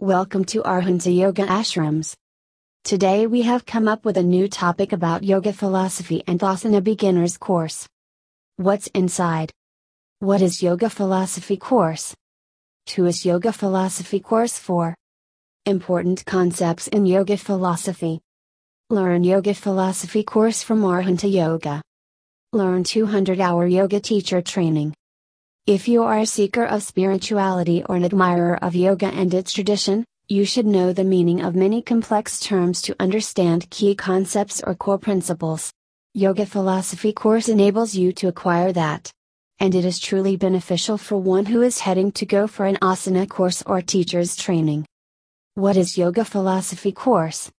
Welcome to Arhanta Yoga Ashrams. Today we have come up with a new topic about yoga philosophy and asana beginners course. What's inside? What is yoga philosophy course? Who is yoga philosophy course for? Important concepts in yoga philosophy. Learn yoga philosophy course from Arhanta Yoga. Learn 200 hour yoga teacher training. If you are a seeker of spirituality or an admirer of yoga and its tradition, you should know the meaning of many complex terms to understand key concepts or core principles. Yoga Philosophy course enables you to acquire that. And it is truly beneficial for one who is heading to go for an asana course or teacher's training. What is Yoga Philosophy course?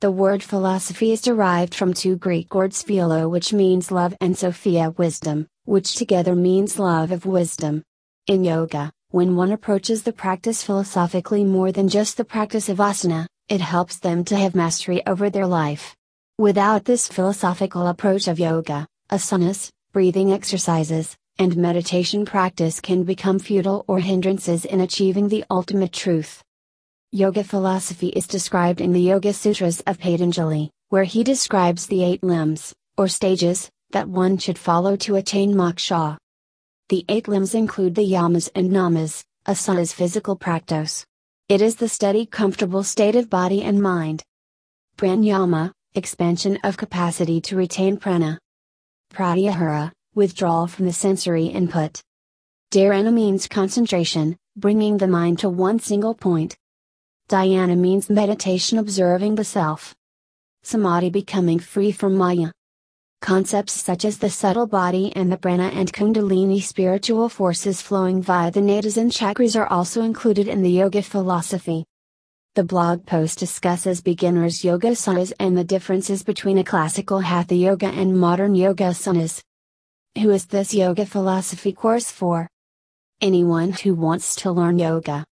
The word philosophy is derived from two Greek words philo which means love and sophia wisdom which together means love of wisdom. In yoga, when one approaches the practice philosophically more than just the practice of asana, it helps them to have mastery over their life. Without this philosophical approach of yoga, asanas, breathing exercises, and meditation practice can become futile or hindrances in achieving the ultimate truth. Yoga philosophy is described in the Yoga Sutras of Patanjali, where he describes the eight limbs, or stages, that one should follow to attain moksha. The eight limbs include the yamas and niyamas, asanas physical practice. It is the steady comfortable state of body and mind. Pranayama, expansion of capacity to retain prana. Pratyahara, withdrawal from the sensory input. Dharana means concentration, bringing the mind to one single point. Dhyana means meditation observing the self. Samadhi becoming free from maya. Concepts such as the subtle body and the prana and kundalini spiritual forces flowing via the nadis and chakras are also included in the yoga philosophy. The blog post discusses beginners yoga asanas and the differences between a classical hatha yoga and modern yoga asanas. Who is this yoga philosophy course for? Anyone who wants to learn yoga.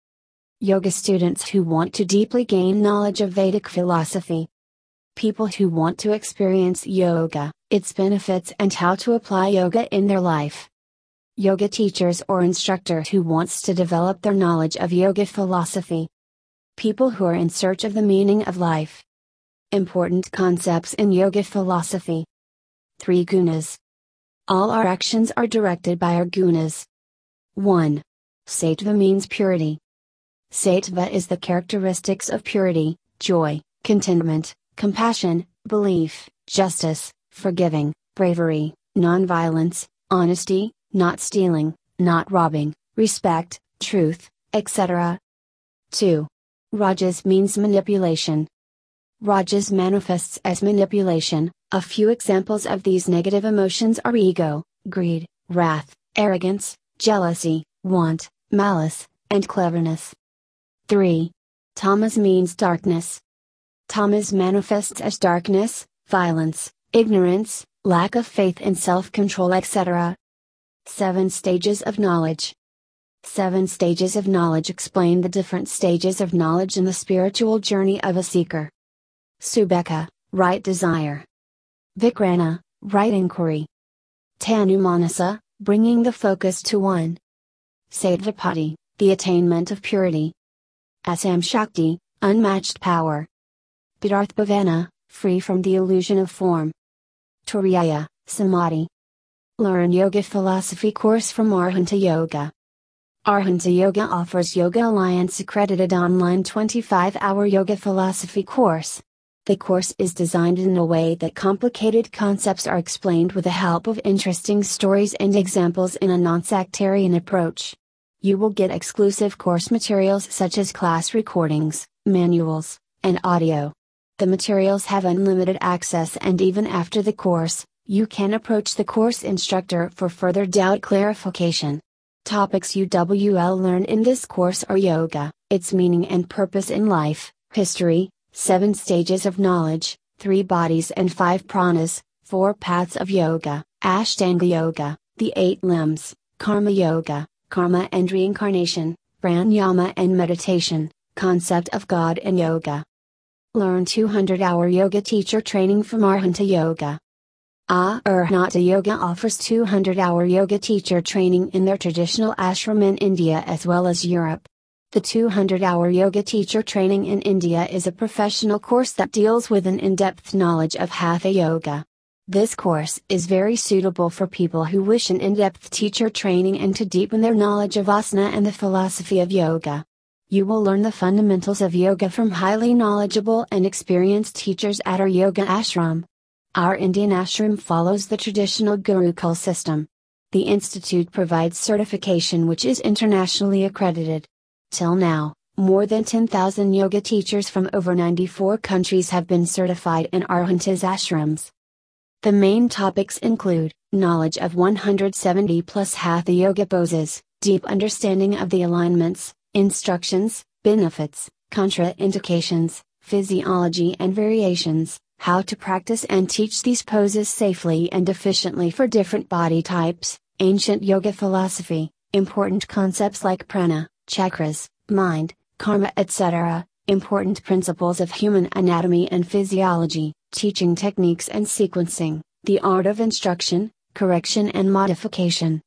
Yoga students who want to deeply gain knowledge of Vedic philosophy. People who want to experience yoga its benefits and how to apply yoga in their life. Yoga teachers or instructor who wants to develop their knowledge of yoga philosophy. People who are in search of the meaning of life. Important concepts in yoga philosophy. 3 gunas. All our actions are directed by our gunas. 1. Sattva means purity. Sattva is the characteristics of purity, joy, contentment, compassion, belief, justice, forgiving, bravery, nonviolence, honesty, not stealing, not robbing, respect, truth, etc. 2. Rajas means manipulation. Rajas manifests as manipulation. A few examples of these negative emotions are ego, greed, wrath, arrogance, jealousy, want, malice, and cleverness. 3. Tamas means darkness. Tamas manifests as darkness, violence, ignorance, lack of faith and self control, etc. 7 Stages of Knowledge Seven stages of knowledge explain the different stages of knowledge in the spiritual journey of a seeker. Subeka, right desire. Vikrana, right inquiry. Tanumanasa, bringing the focus to one. Sattvapati, the attainment of purity. Asam Shakti, unmatched power. Bhavana, free from the illusion of form. Turiya, Samadhi. Learn Yoga Philosophy course from Arhanta Yoga. Arhanta Yoga offers Yoga Alliance accredited online 25 hour Yoga Philosophy course. The course is designed in a way that complicated concepts are explained with the help of interesting stories and examples in a non sectarian approach. You will get exclusive course materials such as class recordings, manuals, and audio. The materials have unlimited access and even after the course, you can approach the course instructor for further doubt clarification. Topics UWL learn in this course are yoga, its meaning and purpose in life, history, seven stages of knowledge, three bodies and five pranas, four paths of yoga, Ashtanga Yoga, the eight limbs, Karma Yoga, karma and reincarnation, pranayama and meditation, concept of God and yoga. Learn 200 hour yoga teacher training from Arhanta Yoga. Ah, Arhanta Yoga offers 200 hour yoga teacher training in their traditional ashram in India as well as Europe. The 200 hour yoga teacher training in India is a professional course that deals with an in depth knowledge of Hatha Yoga. This course is very suitable for people who wish an in depth teacher training and to deepen their knowledge of asana and the philosophy of yoga. You will learn the fundamentals of yoga from highly knowledgeable and experienced teachers at our yoga ashram. Our Indian ashram follows the traditional Gurukul system. The institute provides certification which is internationally accredited. Till now, more than 10,000 yoga teachers from over 94 countries have been certified in Arhantas ashrams. The main topics include knowledge of 170 plus Hatha Yoga poses, deep understanding of the alignments, instructions, benefits, contraindications, physiology and variations, how to practice and teach these poses safely and efficiently for different body types, ancient yoga philosophy, important concepts like prana, chakras, mind, karma, etc., important principles of human anatomy and physiology, teaching techniques and sequencing, the art of instruction, correction and modification.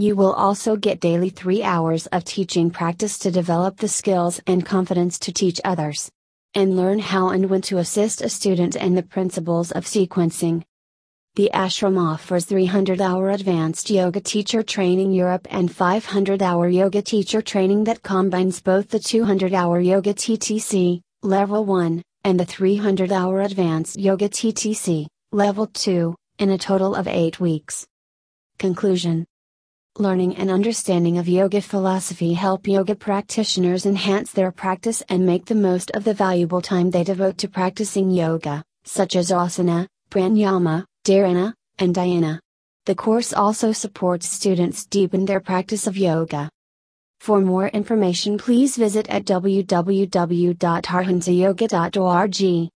You will also get daily 3 hours of teaching practice to develop the skills and confidence to teach others. And learn how and when to assist a student and the principles of sequencing, the ashram offers 300 hour advanced yoga teacher training Europe and 500 hour yoga teacher training that combines both the 200 hour yoga TTC, level 1, and the 300 hour advanced yoga TTC, level 2, in a total of 8 weeks. Conclusion Learning and understanding of yoga philosophy help yoga practitioners enhance their practice and make the most of the valuable time they devote to practicing yoga, such as asana, pranayama, Dharana, and Dhyana. The course also supports students deepen their practice of yoga. For more information please visit at www.arhantayoga.org.